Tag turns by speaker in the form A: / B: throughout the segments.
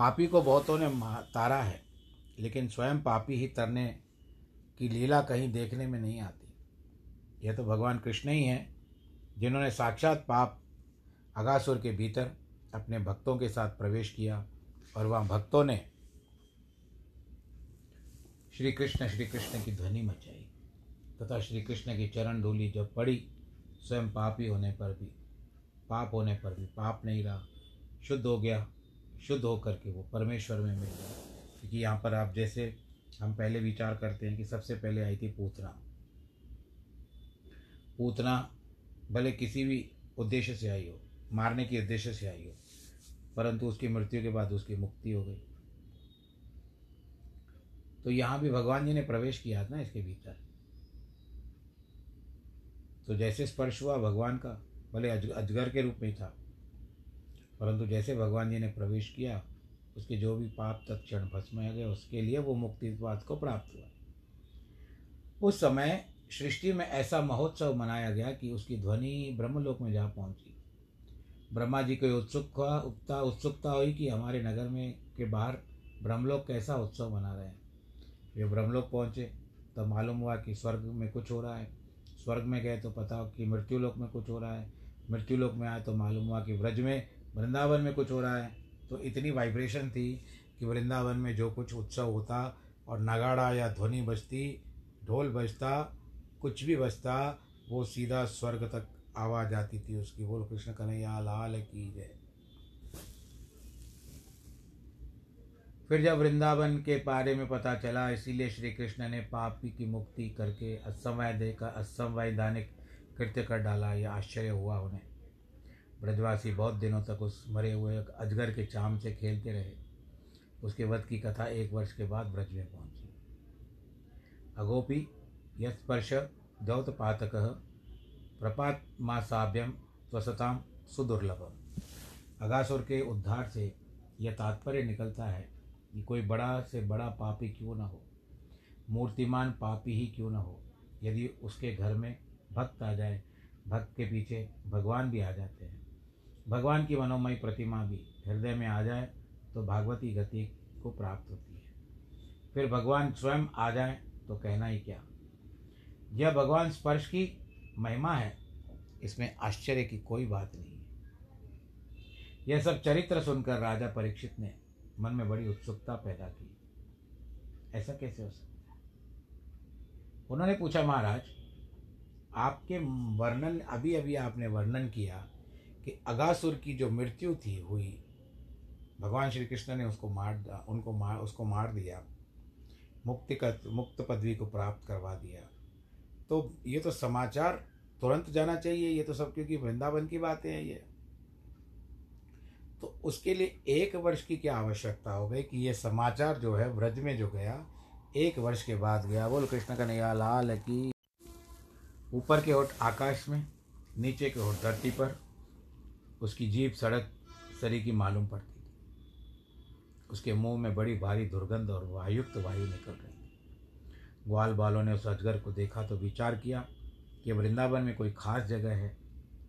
A: पापी को बहुतों ने तारा है, लेकिन स्वयं पापी ही तरने की लीला कहीं देखने में नहीं आती। यह तो भगवान कृष्ण ही हैं, जिन्होंने साक्षात पाप अगासुर के भीतर अपने भक्तों के साथ प्रवेश किया और वहाँ भक्तों ने श्री कृष्ण श्री कृष्ण की ध्वनि मचाई तथा श्री कृष्ण की चरण धूली जब पड़ी, स्वयं पापी होने पर भी, पाप होने पर भी पाप नहीं रहा, शुद्ध हो गया। शुद्ध होकर के वो परमेश्वर में मिल गया क्योंकि यहाँ पर आप जैसे हम पहले विचार करते हैं कि सबसे पहले आई थी पूतना। पूतना भले किसी भी उद्देश्य से आई हो, मारने के उद्देश्य से आई हो, परंतु उसकी मृत्यु के बाद उसकी मुक्ति हो गई। तो यहाँ भी भगवान जी ने प्रवेश किया था ना इसके भीतर। तो जैसे स्पर्श हुआ भगवान का, भले अजगर के रूप में था परंतु जैसे भगवान जी ने प्रवेश किया, उसके जो भी पाप तत्क्षण भस्म गए उसके लिए वो मुक्ति बात को प्राप्त हुआ। उस समय सृष्टि में ऐसा महोत्सव मनाया गया कि उसकी ध्वनि ब्रह्मलोक में जा पहुँची। ब्रह्मा जी को उत्सुक हुआ उत्ता, उत्सुकता हुई कि हमारे नगर में के बाहर ब्रह्मलोक कैसा उत्सव मना रहे हैं। वे ब्रह्मलोक पहुँचे, तब मालूम हुआ कि स्वर्ग में कुछ हो रहा है। स्वर्ग में गए तो पता कि मृत्युलोक में कुछ हो रहा है। मृत्युलोक में आए तो मालूम हुआ कि व्रज में वृंदावन में कुछ हो रहा है तो इतनी वाइब्रेशन थी कि वृंदावन में जो कुछ उत्सव होता और नगाड़ा या ध्वनि बजती, ढोल बजता, कुछ भी बजता, वो सीधा स्वर्ग तक आवाज़ आती थी उसकी। बोल कृष्ण कन्हैया, लाल की जय। फिर जब वृंदावन के बारे में पता चला, इसीलिए श्री कृष्ण ने पापी की मुक्ति करके असंवैधिक असंवैधानिक कृत्य कर डाला यह आश्चर्य हुआ उन्हें। ब्रजवासी बहुत दिनों तक उस मरे हुए अजगर के चाम से खेलते रहे। उसके वध की कथा एक वर्ष के बाद ब्रज में पहुँची। अगोपी यस्पर्श दौतपातक प्रपात मासाभ्यम त्वसताम सुदुर्लभम। अगासुर के उद्धार से यह तात्पर्य निकलता है कि कोई बड़ा से बड़ा पापी क्यों न हो? मूर्तिमान पापी ही क्यों न हो? यदि उसके घर में भक्त आ जाए, भक्त के पीछे भगवान भी आ जाते हैं। भगवान की मनोमयी प्रतिमा भी हृदय में आ जाए तो भागवती गति को प्राप्त होती है। फिर भगवान स्वयं आ जाए तो कहना ही क्या? यह भगवान स्पर्श की महिमा है, इसमें आश्चर्य की कोई बात नहीं है। यह सब चरित्र सुनकर राजा परीक्षित ने मन में बड़ी उत्सुकता पैदा की। ऐसा कैसे हो सकता है? उन्होंने पूछा, महाराज, आपके वर्णन अभी अभी आपने वर्णन किया कि अगासुर की जो मृत्यु थी, हुई। भगवान श्री कृष्ण ने उसको मार उनको मार, उसको मार दिया। मुक्ति का, मुक्त पदवी को प्राप्त करवा दिया। तो ये तो समाचार तुरंत जाना चाहिए, ये तो सब क्योंकि वृंदावन की बातें हैं ये। तो उसके लिए एक वर्ष की क्या आवश्यकता हो गई कि ये समाचार जो है व्रज में जो गया, एक वर्ष के बाद गया। बोल कृष्ण का नया लाल की, ऊपर के ओट आकाश में, नीचे के ओट धरती पर उसकी जीप सड़क सरी की मालूम पड़ती थी। उसके मुँह में बड़ी भारी दुर्गंध और वायुक्त वायु निकल रही थी। ग्वाल बालों ने उस अजगर को देखा तो विचार किया कि वृंदावन में कोई खास जगह है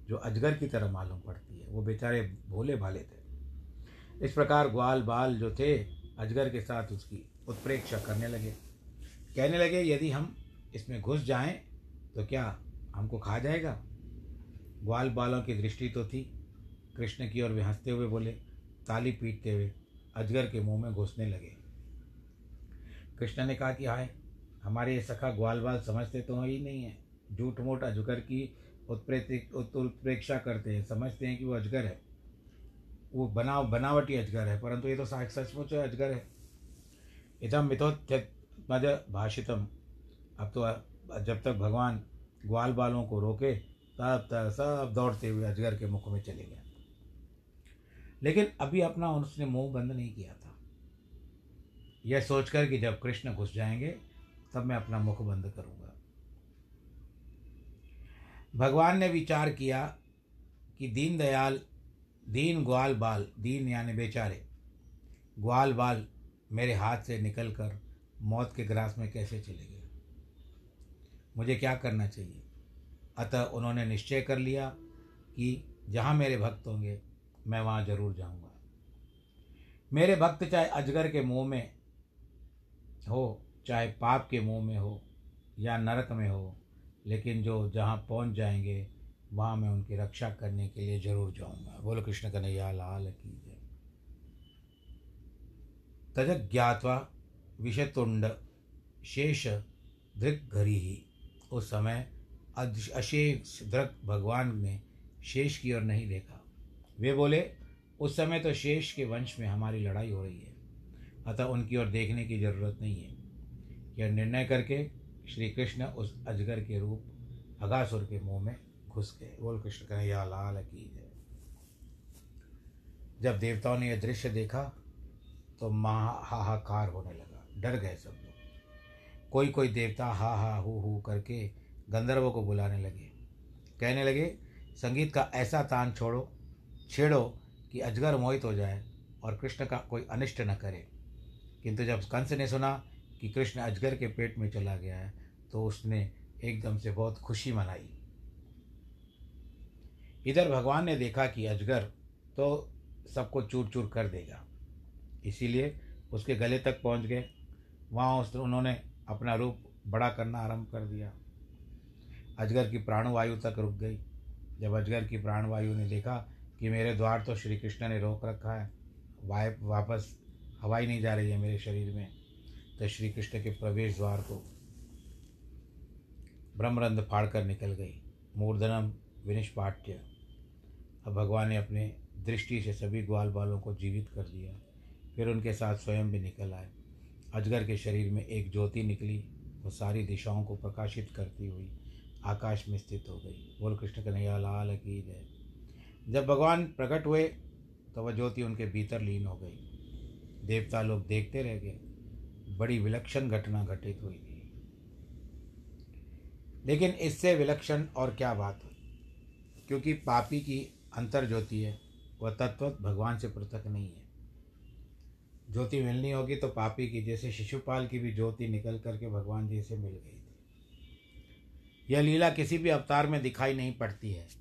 A: जो अजगर की तरह मालूम पड़ती है। वो बेचारे भोले भाले थे। इस प्रकार ग्वाल बाल जो थे, अजगर के साथ उसकी उत्प्रेक्षा करने लगे। कहने लगे, यदि हम इसमें घुस जाएँ तो क्या हमको खा जाएगा? ग्वाल बालों की दृष्टि तो थी कृष्ण की ओर वे हँसते हुए बोले, ताली पीटते हुए अजगर के मुँह में घुसने लगे। कृष्ण ने कहा कि हाय, हमारे ये सखा ग्वाल बाल समझते तो ही नहीं है। झूठ मूठ अजगर की उत्प्रेक्षा करते हैं, समझते हैं कि वो अजगर है। वो बना बनावटी अजगर है, परंतु ये तो सचमुच अजगर है। इधम मिथोत्मज भाषितम। अब तो जब तक भगवान ग्वाल बालों को रोके, तब तक सब दौड़ते हुए अजगर के मुख में चले गए। लेकिन अभी अपना उसने मुँह बंद नहीं किया था। यह सोचकर कि जब कृष्ण घुस जाएँगे, तब मैं अपना मुख बंद करूँगा। भगवान ने विचार किया कि दीन दयाल, दीन ग्वाल बाल, दीन यानी बेचारे, ग्वाल बाल मेरे हाथ से निकलकर मौत के ग्रास में कैसे चले गए? मुझे क्या करना चाहिए? अतः उन्होंने निश्चय कर लिया कि जहाँ मेरे भक्त होंगे मैं वहाँ ज़रूर जाऊँगा। मेरे भक्त चाहे अजगर के मुँह में हो, चाहे पाप के मुँह में हो या नरक में हो, लेकिन जो जहाँ पहुँच जाएँगे, वहाँ मैं उनकी रक्षा करने के लिए ज़रूर जाऊँगा। बोलो कृष्ण कन्हैया, लाल की जय। तज ज्ञातवा विषतुंड शेष दृक घरी ही उस समय अशेष दृक भगवान ने शेष की ओर नहीं देखा। वे बोले, उस समय तो शेष के वंश में हमारी लड़ाई हो रही है, अतः उनकी ओर देखने की ज़रूरत नहीं है। यह निर्णय करके श्री कृष्ण उस अजगर के रूप अगासुर के मुँह में घुस गए। बोल कृष्ण कन्हैया लाल की जय जब देवताओं ने यह दृश्य देखा तो महा हाहाकार होने लगा। डर गए सब लोग। कोई कोई देवता हा हा हु हु करके गंधर्वों को बुलाने लगे। कहने लगे, संगीत का ऐसा तान छोड़ो छेड़ो कि अजगर मोहित हो जाए और कृष्ण का कोई अनिष्ट न करे। किंतु जब कंस ने सुना कि कृष्ण अजगर के पेट में चला गया है तो उसने एकदम से बहुत खुशी मनाई। इधर भगवान ने देखा कि अजगर तो सबको चूर चूर कर देगा। इसीलिए उसके गले तक पहुँच गए। वहाँ उस उन्होंने अपना रूप बड़ा करना आरंभ कर दिया। अजगर की प्राणवायु तक रुक गई। जब अजगर की प्राणवायु ने देखा कि मेरे द्वार तो श्री कृष्ण ने रोक रखा है। वाय, वापस हवाई नहीं जा रही है मेरे शरीर में। तो श्री कृष्ण के प्रवेश द्वार को ब्रह्मरंध फाड़ कर निकल गई। मूर्धनम विनिष्पाट्य। अब भगवान ने अपने दृष्टि से सभी ग्वाल बालों को जीवित कर दिया। फिर उनके साथ स्वयं भी निकल आए। अजगर के शरीर में एक ज्योति निकली। वो सारी दिशाओं को प्रकाशित करती हुई आकाश में स्थित हो गई। बोल कृष्ण कन्हैया, लाल की जय। जब भगवान प्रकट हुए तो वह ज्योति उनके भीतर लीन हो गई। देवता लोग देखते रह गए। बड़ी विलक्षण घटना घटित हुई। थी लेकिन इससे विलक्षण और क्या बात हुई? क्योंकि पापी की अंतर ज्योति है, वह तत्व भगवान से पृथक नहीं है। ज्योति मिलनी होगी तो पापी की, जैसे शिशुपाल की भी ज्योति निकल करके भगवान जी से मिल गई थी। यह लीला किसी भी अवतार में दिखाई नहीं पड़ती है।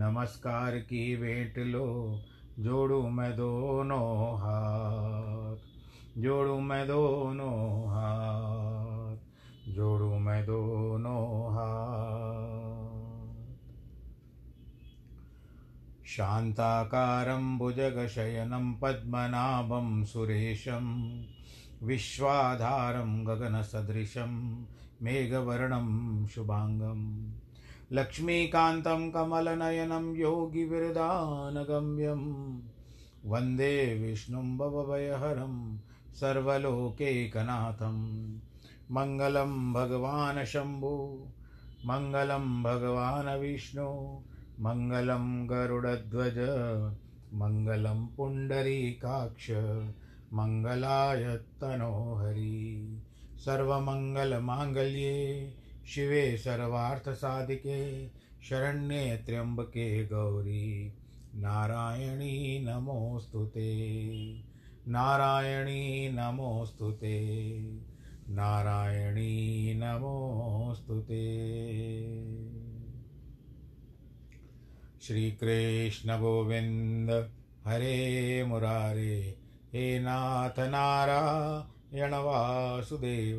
A: नमस्कार की भेंट लो, जोड़ू मैं दोनों हाथ, जोड़ू मैं दोनों हाथ, जोड़ू मैं दोनों हाथ। शान्ताकारं भुजगशयनं पद्मनाभं सुरेशं, विश्वाधारं गगनसदृशं मेघवर्णं शुभाङ्गम्। लक्ष्मीकान्तं कमलनयनं योगिविरदानगम्यं। वंदे विष्णुं भवभयहरं सर्वलोकैकनाथं मङ्गलं भगवान् शम्भो, मङ्गलं भगवान् विष्णु, मङ्गलं गरुडध्वज, मङ्गलं पुण्डरीकाक्ष, मङ्गलाय तनोहरि। सर्वमङ्गलमाङ्गल्ये शिवे सर्वार्थसाधिके, शरण्ये त्र्यम्बके गौरी। नारायणी नमोऽस्तु ते। नारायणी नमोऽस्तु ते। नारायणी नमोऽस्तु ते। श्रीकृष्णगोविन्द हरे मुरारे, हे नाथ नारायण वासुदेव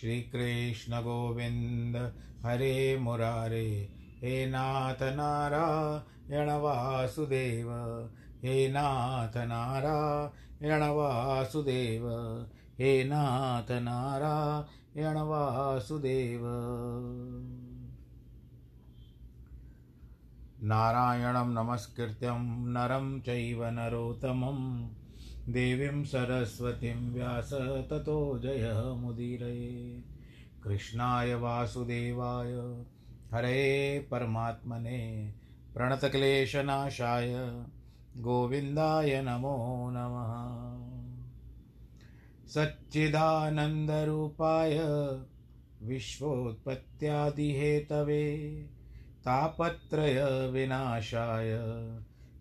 A: श्रीकृष्णगोविन्द हरे मुरारे, हे नाथ नारायण वासुदेव हे नाथ नारायण वासुदेव हे नाथ नारायण वासुदेव नारायणं नमस्कृत्यं नरं चैव नरोत्तमं देवीं सरस्वतीं व्यास ततो जयमुदीरये कृष्णाय वासुदेवाय, हरे परमात्मने प्रणतक्लेशनाशाय, गोविन्दाय नमो नमः। सच्चिदानन्दरूपाय, विश्वोत्पत्त्यादिहेतवे, तापत्रयविनाशाय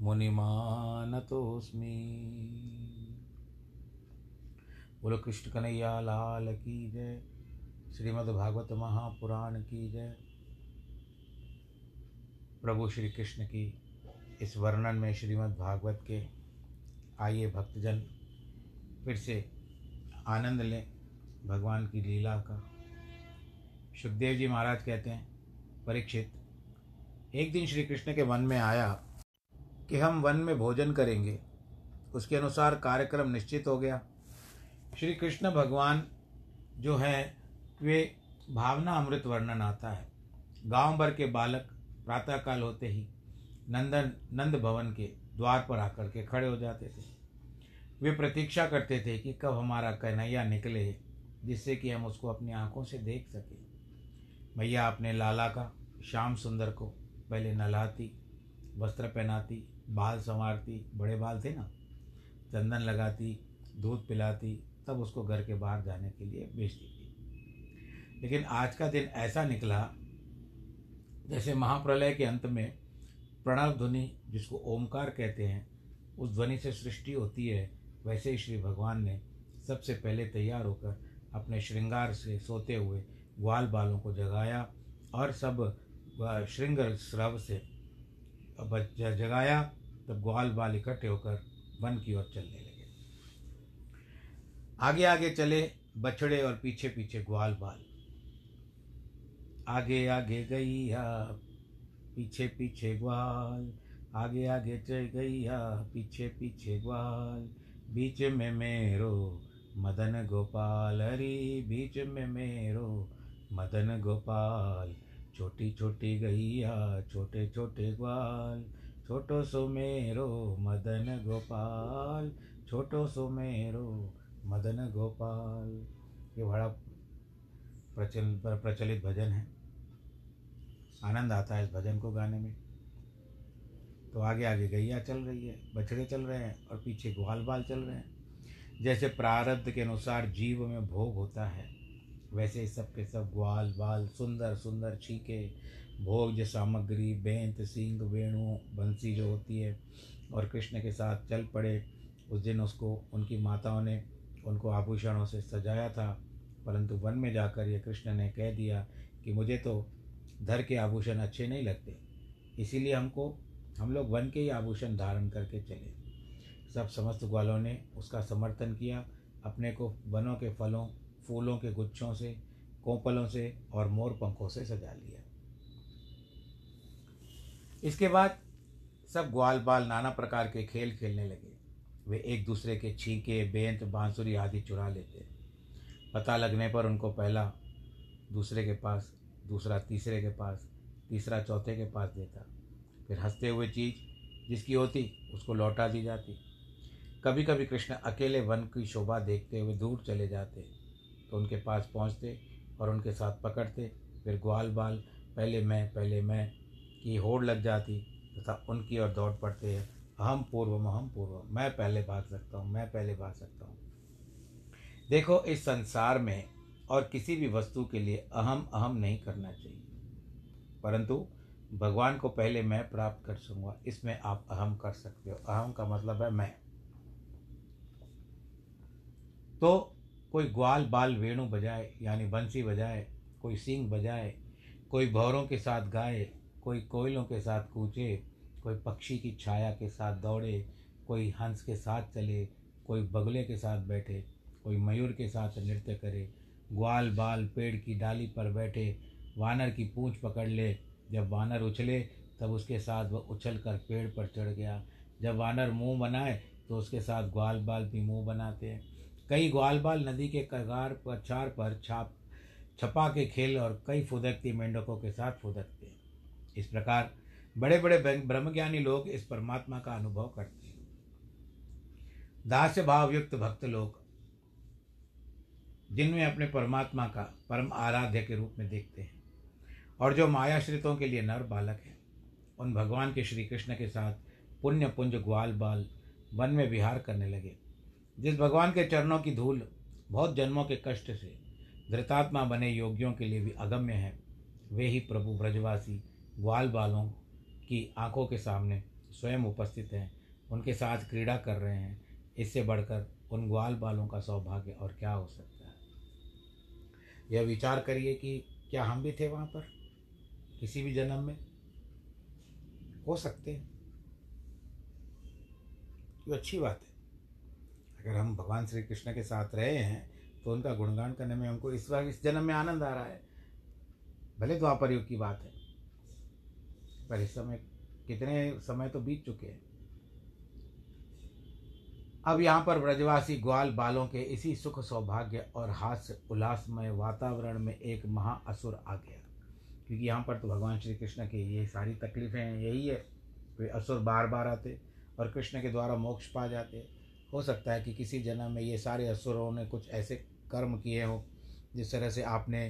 A: मुनिमानतोऽस्मि। बोलो कृष्ण कन्हैया लाल की जय। श्रीमद्भागवत महापुराण की जय। प्रभु श्री कृष्ण की इस वर्णन में श्रीमद् भागवत के आइए भक्तजन फिर से आनंद लें भगवान की लीला का। सुखदेव जी महाराज कहते हैं, परीक्षित, एक दिन श्री कृष्ण के मन में आया कि हम वन में भोजन करेंगे। उसके अनुसार कार्यक्रम निश्चित हो गया। श्री कृष्ण भगवान जो है, वे भावना अमृत वर्णन आता है। गाँव भर के बालक प्रातःकाल होते ही नंदन, नंद भवन के द्वार पर आकर के खड़े हो जाते थे। वे प्रतीक्षा करते थे कि कब हमारा कन्हैया निकले जिससे कि हम उसको अपनी आँखों से देख सकें। मैया अपने लाला का, श्याम सुंदर को पहले नहलाती, वस्त्र पहनाती बाल संवारती, बड़े बाल थे ना, चंदन लगाती, दूध पिलाती, तब उसको घर के बाहर जाने के लिए भेजती थी लेकिन आज का दिन ऐसा निकला, जैसे महाप्रलय के अंत में प्रणव ध्वनि, जिसको ओमकार कहते हैं, उस ध्वनि से सृष्टि होती है, वैसे ही श्री भगवान ने सबसे पहले तैयार होकर अपने श्रृंगार से सोते हुए ग्वाल बालों को जगाया और सब श्रृंग स्रव से जगाया। तब ग्वाल बाल इकट्ठे होकर वन की ओर चलने लगे। आगे आगे चले बछड़े और पीछे पीछे ग्वाल बाल। आगे आगे गैया पीछे पीछे ग्वाल। आगे आगे चल गैया पीछे पीछे ग्वाल। बीच में मेरो मदन गोपाल हरी बीच में मेरो मदन गोपाल। छोटी छोटी गैया, छोटे छोटे ग्वाल। छोटो सो मेरो मदन गोपाल, छोटो सो मेरो मदन गोपाल। ये बड़ा प्रचल, प्रचलित भजन है। आनंद आता है इस भजन को गाने में। तो आगे आगे गैया चल रही है, बछड़े चल रहे हैं और पीछे ग्वाल बाल चल रहे हैं। जैसे प्रारब्ध के अनुसार जीव में भोग होता है। वैसे सब के सब ग्वाल बाल सुंदर सुंदर छीके, भोग सामग्री, बेंत सिंह वेणु, बंसी जो होती है, और कृष्ण के साथ चल पड़े, उस दिन उसको, उनकी माताओं ने उनको आभूषणों से सजाया था, परंतु वन में जाकर ये कृष्ण ने कह दिया कि मुझे तो धर के आभूषण अच्छे नहीं लगते। इसीलिए हमको, हम लोग वन के ही आभूषण धारण करके चले। सब समस्त ग्वालों ने उसका समर्थन किया, अपने को वनों के फलों फूलों के गुच्छों से, कोपलों से और मोर पंखों से सजा लिया। इसके बाद सब ग्वाल बाल नाना प्रकार के खेल खेलने लगे। वे एक दूसरे के छीके, बेंत, बांसुरी आदि चुरा लेते। पता लगने पर उनको पहला दूसरे के पास, दूसरा तीसरे के पास, तीसरा चौथे के पास देता। फिर हँसते हुए चीज़ जिसकी होती, उसको लौटा दी जाती। कभी कभी कृष्ण अकेले वन की शोभा देखते हुए दूर चले जाते। तो उनके पास पहुँचते और उनके साथ पकड़ते। फिर ग्वाल बाल, पहले मैं पहले मैं, की होड़ लग जाती तथा तो उनकी ओर दौड़ पड़ते हैं। अहम पूर्वम अहम पूर्वम, मैं पहले भाग सकता हूँ, मैं पहले भाग सकता हूँ। देखो, इस संसार में और किसी भी वस्तु के लिए अहम अहम नहीं करना चाहिए। परंतु भगवान को पहले मैं प्राप्त कर सकूँगा, इसमें आप अहम कर सकते हो। अहम का मतलब है मैं। तो कोई ग्वाल बाल वेणु बजाए, यानी बंसी बजाए, कोई सिंग बजाए, कोई भौरों के साथ गाए, कोई कोयलों के साथ कूचे, कोई पक्षी की छाया के साथ दौड़े, कोई हंस के साथ चले, कोई बगले के साथ बैठे, कोई मयूर के साथ नृत्य करे, ग्वाल बाल पेड़ की डाली पर बैठे, वानर की पूंछ पकड़ ले। जब वानर उछले, तब उसके साथ वह उछल कर पेड़ पर चढ़ गया। जब वानर मुँह बनाए तो उसके साथ ग्वाल बाल भी मुँह बनाते हैं। कई ग्वाल बाल नदी के कगार पछार पर छाप, छपा के खेल और कई फुदकती मेंढकों के साथ फुदकते हैं। इस प्रकार बड़े बड़े ब्रह्मज्ञानी लोग इस परमात्मा का अनुभव करते हैं। दास्य भाव युक्त भक्त लोग, जिनमें अपने परमात्मा का परम आराध्य के रूप में देखते हैं, और जो मायाश्रितों के लिए नर बालक हैं, उन भगवान के श्री कृष्ण के साथ पुण्य पुंज ग्वाल बाल वन में विहार करने लगे। जिस भगवान के चरणों की धूल बहुत जन्मों के कष्ट से धृतात्मा बने योगियों के लिए भी अगम्य है, वे ही प्रभु ब्रजवासी ग्वाल बालों की आँखों के सामने स्वयं उपस्थित हैं, उनके साथ क्रीड़ा कर रहे हैं। इससे बढ़कर उन ग्वाल बालों का सौभाग्य और क्या हो सकता है? यह विचार करिए कि क्या हम भी थे वहाँ पर? किसी भी जन्म में? हो सकते हैं। ये अच्छी बात है। अगर हम भगवान श्री कृष्ण के साथ रहे हैं तो उनका गुणगान करने में हमको इस बार इस जन्म में आनंद आ रहा है। भले द्वापर युग की बात है, पर इस समय कितने समय तो बीत चुके हैं। अब यहाँ पर ब्रजवासी ग्वाल बालों के इसी सुख सौभाग्य और हास्य उल्लासमय वातावरण में एक महा असुर आ गया। क्योंकि यहाँ पर तो भगवान श्री कृष्ण की ये सारी तकलीफ़ें हैं यही है, वे असुर बार बार आते और कृष्ण के द्वारा मोक्ष पा जाते। हो सकता है कि किसी जन्म में ये सारे असुरों ने कुछ ऐसे कर्म किए हो, जिस तरह से आपने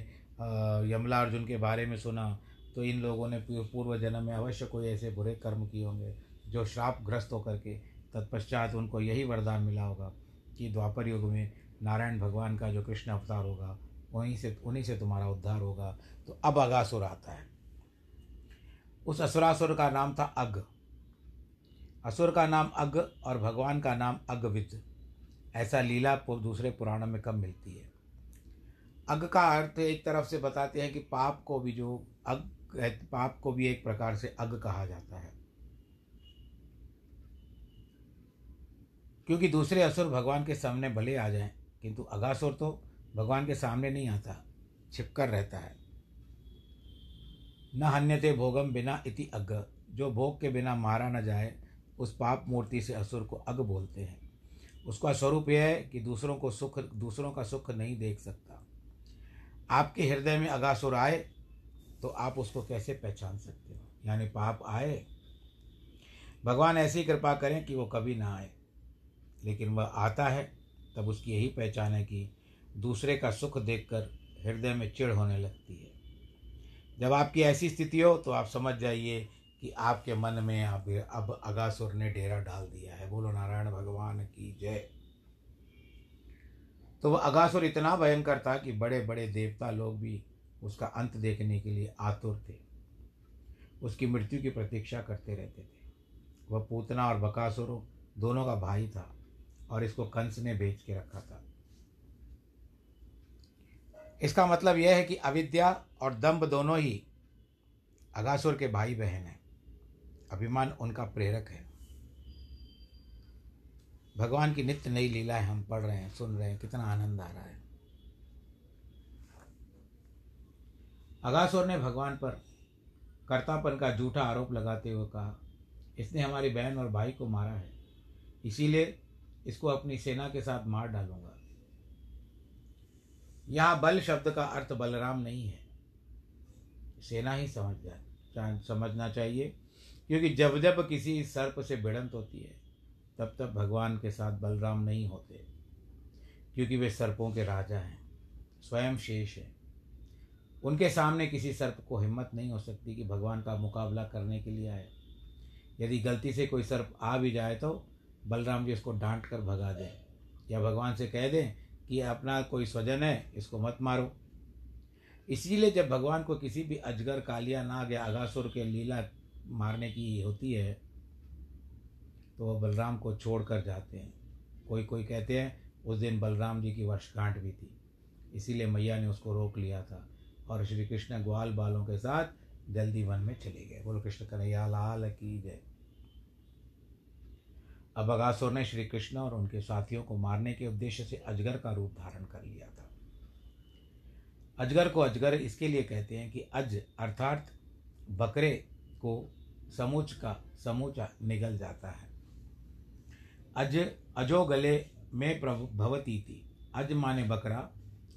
A: यमला अर्जुन के बारे में सुना तो इन लोगों ने पूर्व जन्म में अवश्य कोई ऐसे बुरे कर्म किए होंगे, जो श्रापग्रस्त होकर के तत्पश्चात उनको यही वरदान मिला होगा कि द्वापर युग में नारायण भगवान का जो कृष्ण अवतार होगा, वहीं से, उन्हीं से तुम्हारा उद्धार होगा। तो अब अगासुर आता है। उस असुरासुर का नाम था अग। असुर का नाम अग और भगवान का नाम अगविद। ऐसा लीला दूसरे पुराणों में कम मिलती है। अग का अर्थ एक तरफ़ से बताते हैं कि पाप को भी जो अग पाप को भी एक प्रकार से अग कहा जाता है। क्योंकि दूसरे असुर भगवान के सामने भले आ जाएँ, किंतु अगासुर तो भगवान के सामने नहीं आता, छिपकर रहता है। न हन्यते भोगम बिना इति अग। जो भोग के बिना मारा न जाए उस पाप मूर्ति से असुर को अग बोलते हैं। उसका स्वरूप यह है कि दूसरों को सुख, दूसरों का सुख नहीं देख सकता। आपके हृदय में अगासुर आए तो आप उसको कैसे पहचान सकते हो? यानी पाप आए। भगवान ऐसी कृपा करें कि वो कभी ना आए। लेकिन वह आता है, तब उसकी यही पहचान है कि दूसरे का सुख देखकर हृदय में चिढ़ होने लगती है। जब आपकी ऐसी स्थिति हो तो आप समझ जाइए कि आपके मन में आप अब अगासुर ने डेरा डाल दिया है। बोलो, नारायण भगवान की जय। तो वह अगासुर इतना भयंकर था कि बड़े बड़े देवता लोग भी उसका अंत देखने के लिए आतुर थे। उसकी मृत्यु की प्रतीक्षा करते रहते थे। वह पूतना और बकासुर दोनों का भाई था और इसको कंस ने बेच के रखा था। इसका मतलब यह है कि अविद्या और दंभ दोनों ही अगासुर के भाई बहन हैं। अभिमान उनका प्रेरक है। भगवान की नित्य नई लीलाएँ हम पढ़ रहे हैं, सुन रहे हैं, कितना आनंद आ रहा है। अगासुर ने भगवान पर कर्तापन का झूठा आरोप लगाते हुए कहा, इसने हमारी बहन और भाई को मारा है, इसीलिए इसको अपनी सेना के साथ मार डालूँगा। यहाँ बल शब्द का अर्थ बलराम नहीं है। सेना ही समझ जा समझना चाहिए। क्योंकि जब जब किसी सर्प से भिड़ंत होती है, तब तब भगवान के साथ बलराम नहीं होते, क्योंकि वे सर्पों के राजा हैं, स्वयं शेष हैं। उनके सामने किसी सर्प को हिम्मत नहीं हो सकती कि भगवान का मुकाबला करने के लिए आए। यदि गलती से कोई सर्प आ भी जाए तो बलराम जी उसको डांट कर भगा दें, या भगवान से कह दें कि अपना कोई स्वजन है, इसको मत मारो। इसीलिए जब भगवान को किसी भी अजगर, कालिया, नाग या अगासुर के लीला मारने की होती है तो वह बलराम को छोड़ कर जाते हैं। कोई कोई कहते हैं, उस दिन बलराम जी की वर्षगांठ भी थी, इसीलिए मैया ने उसको रोक लिया था और श्री कृष्ण ग्वाल बालों के साथ जल्दी वन में चले गए। बोलो, कृष्ण कन्हैया, लाल की जय। अब अगासुर ने श्री कृष्ण और उनके साथियों को मारने के उद्देश्य से अजगर का रूप धारण कर लिया था। अजगर को अजगर इसके लिए कहते हैं कि अज अर्थात बकरे को समूच का समूचा निगल जाता है। अज, अजो गले में प्रभु, भवती थी। अज माने बकरा,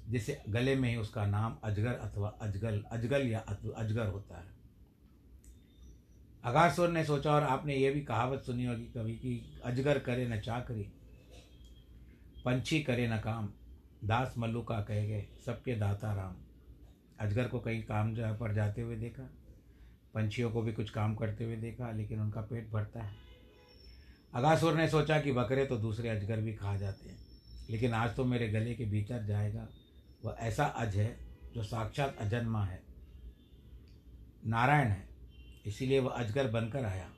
A: जिसे गले में ही उसका नाम अजगर अथवा अजगल अजगल या अजगर होता है। अगासुर ने सोचा और आपने ये भी कहावत सुनी होगी कभी कि अजगर करे न चाकरी, पंछी करे न काम, दास मल्लू का कह गए, सबके दाता राम। अजगर को कहीं काम पर जाते हुए देखा। पंछियों को भी कुछ काम करते हुए देखा, लेकिन उनका पेट भरता है। अगासुर ने सोचा कि बकरे तो दूसरे अजगर भी खा जाते हैं, लेकिन आज तो मेरे गले के भीतर जाएगा। वह ऐसा अज है जो साक्षात अजन्मा है। नारायण है, इसीलिए वह अजगर बनकर आया।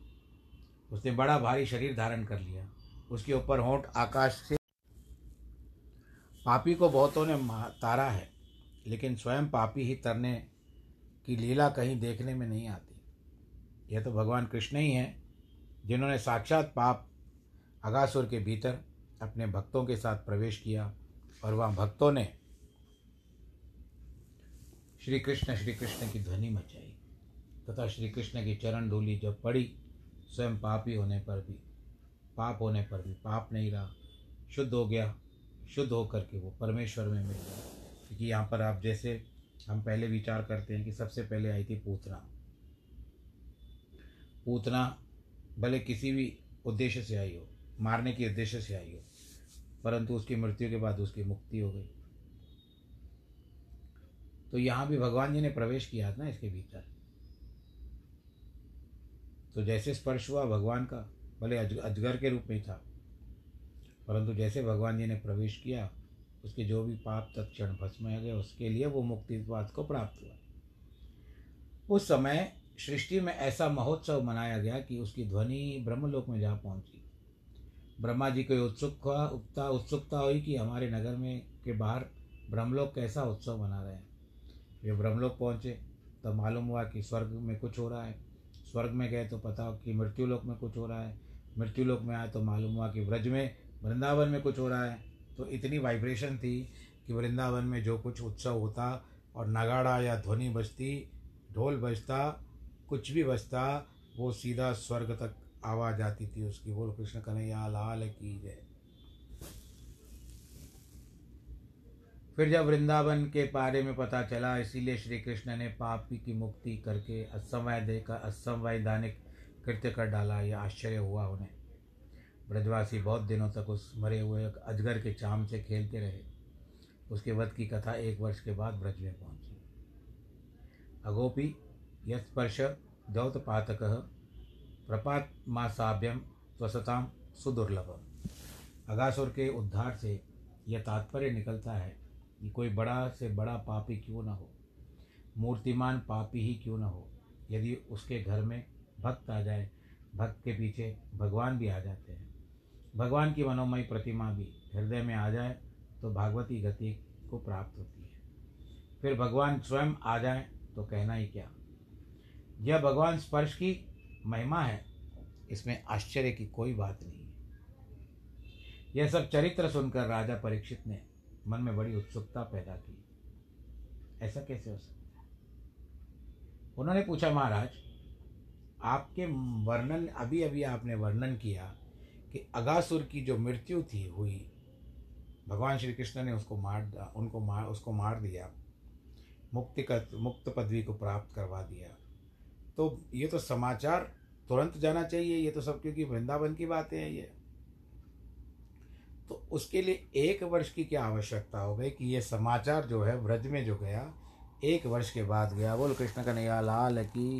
A: उसने बड़ा भारी शरीर धारण कर लिया। उसके ऊपर होंठ आकाश से। पापी को बहुतों ने तारा है, लेकिन स्वयं पापी ही तरने की लीला कहीं देखने में नहीं आती। यह तो भगवान कृष्ण ही हैं, जिन्होंने साक्षात पाप अगासुर के भीतर अपने भक्तों के साथ प्रवेश किया और वहाँ भक्तों ने श्री कृष्ण श्री कृष्ण की ध्वनि मचाई तथा श्री कृष्ण की चरण धूली जब पड़ी, स्वयं पापी होने पर भी, पाप होने पर भी पाप नहीं रहा। शुद्ध हो गया, शुद्ध होकर के वो परमेश्वर में मिल गया। क्योंकि यहाँ पर आप जैसे हम पहले विचार करते हैं कि सबसे पहले आई थी पूतना पूतना भले किसी भी उद्देश्य से आई हो, मारने के उद्देश्य से आई हो, परंतु उसकी मृत्यु के बाद उसकी मुक्ति हो गई। तो यहाँ भी भगवान जी ने प्रवेश किया था ना इसके भीतर। तो जैसे स्पर्श हुआ भगवान का, भले अजगर के रूप में था, परंतु जैसे भगवान जी ने प्रवेश किया, उसके जो भी पाप तत्क्षण भस्म गए, उसके लिए वो मुक्ति को प्राप्त हुआ। उस समय सृष्टि में ऐसा महोत्सव मनाया गया कि उसकी ध्वनि ब्रह्मलोक में जा पहुँची। ब्रह्मा जी को उत्सुकता, उत्ता, उत्सुकता हुई कि हमारे नगर में के बाहर ब्रह्मलोक कैसा उत्सव मना रहे हैं। वे ब्रह्मलोक पहुँचे, तब मालूम हुआ कि स्वर्ग में कुछ हो रहा है। स्वर्ग में गए तो पता हो कि मृत्यु लोक में कुछ हो रहा है। मृत्यु लोक में आए तो मालूम हुआ कि ब्रज में, वृंदावन में कुछ हो रहा है। तो इतनी वाइब्रेशन थी कि वृंदावन में जो कुछ उत्सव होता और नगाड़ा या ध्वनि बजती, ढोल बजता कुछ भी बजता वो सीधा स्वर्ग तक आवाज़ आती थी उसकी। बोल, कृष्ण कन्हैया, लाल की जय। फिर जब वृंदावन के बारे में पता चला, इसीलिए श्री कृष्ण ने पापी की मुक्ति करके असंवैधिक असंवैधानिक कृत्य कर डाला। यह आश्चर्य हुआ उन्हें। ब्रजवासी बहुत दिनों तक उस मरे हुए अजगर के चाम से खेलते रहे। उसके वध की कथा एक वर्ष के बाद ब्रज में पहुँची। अगोपी यस्पर्श दौतपातक प्रपात मासाभ्यम स्वसताम सुदुर्लभ अगासुर के उद्धार से यह तात्पर्य निकलता है कि कोई बड़ा से बड़ा पापी क्यों ना हो? मूर्तिमान पापी ही क्यों ना हो? यदि उसके घर में भक्त आ जाए, भक्त के पीछे भगवान भी आ जाते हैं। भगवान की मनोमय प्रतिमा भी हृदय में आ जाए तो भागवती गति को प्राप्त होती है। फिर भगवान स्वयं आ जाए तो कहना ही क्या? यह भगवान स्पर्श की महिमा है। इसमें आश्चर्य की कोई बात नहीं है। यह सब चरित्र सुनकर राजा परीक्षित ने मन में बड़ी उत्सुकता पैदा की। ऐसा कैसे हो सकता है? उन्होंने पूछा, महाराज, आपके वर्णन अभी अभी आपने वर्णन किया कि अगासुर की जो मृत्यु थी, हुई, भगवान श्री कृष्ण ने उसको मार उनको मार, उसको मार दिया मुक्ति का मुक्त पदवी को प्राप्त करवा दिया। तो ये तो समाचार तुरंत जाना चाहिए, ये तो सब क्योंकि वृंदावन की बातें हैं ये। तो उसके लिए एक वर्ष की क्या आवश्यकता हो गई कि ये समाचार जो है व्रज में जो गया, एक वर्ष के बाद गया। बोल, कृष्ण का नया लाल की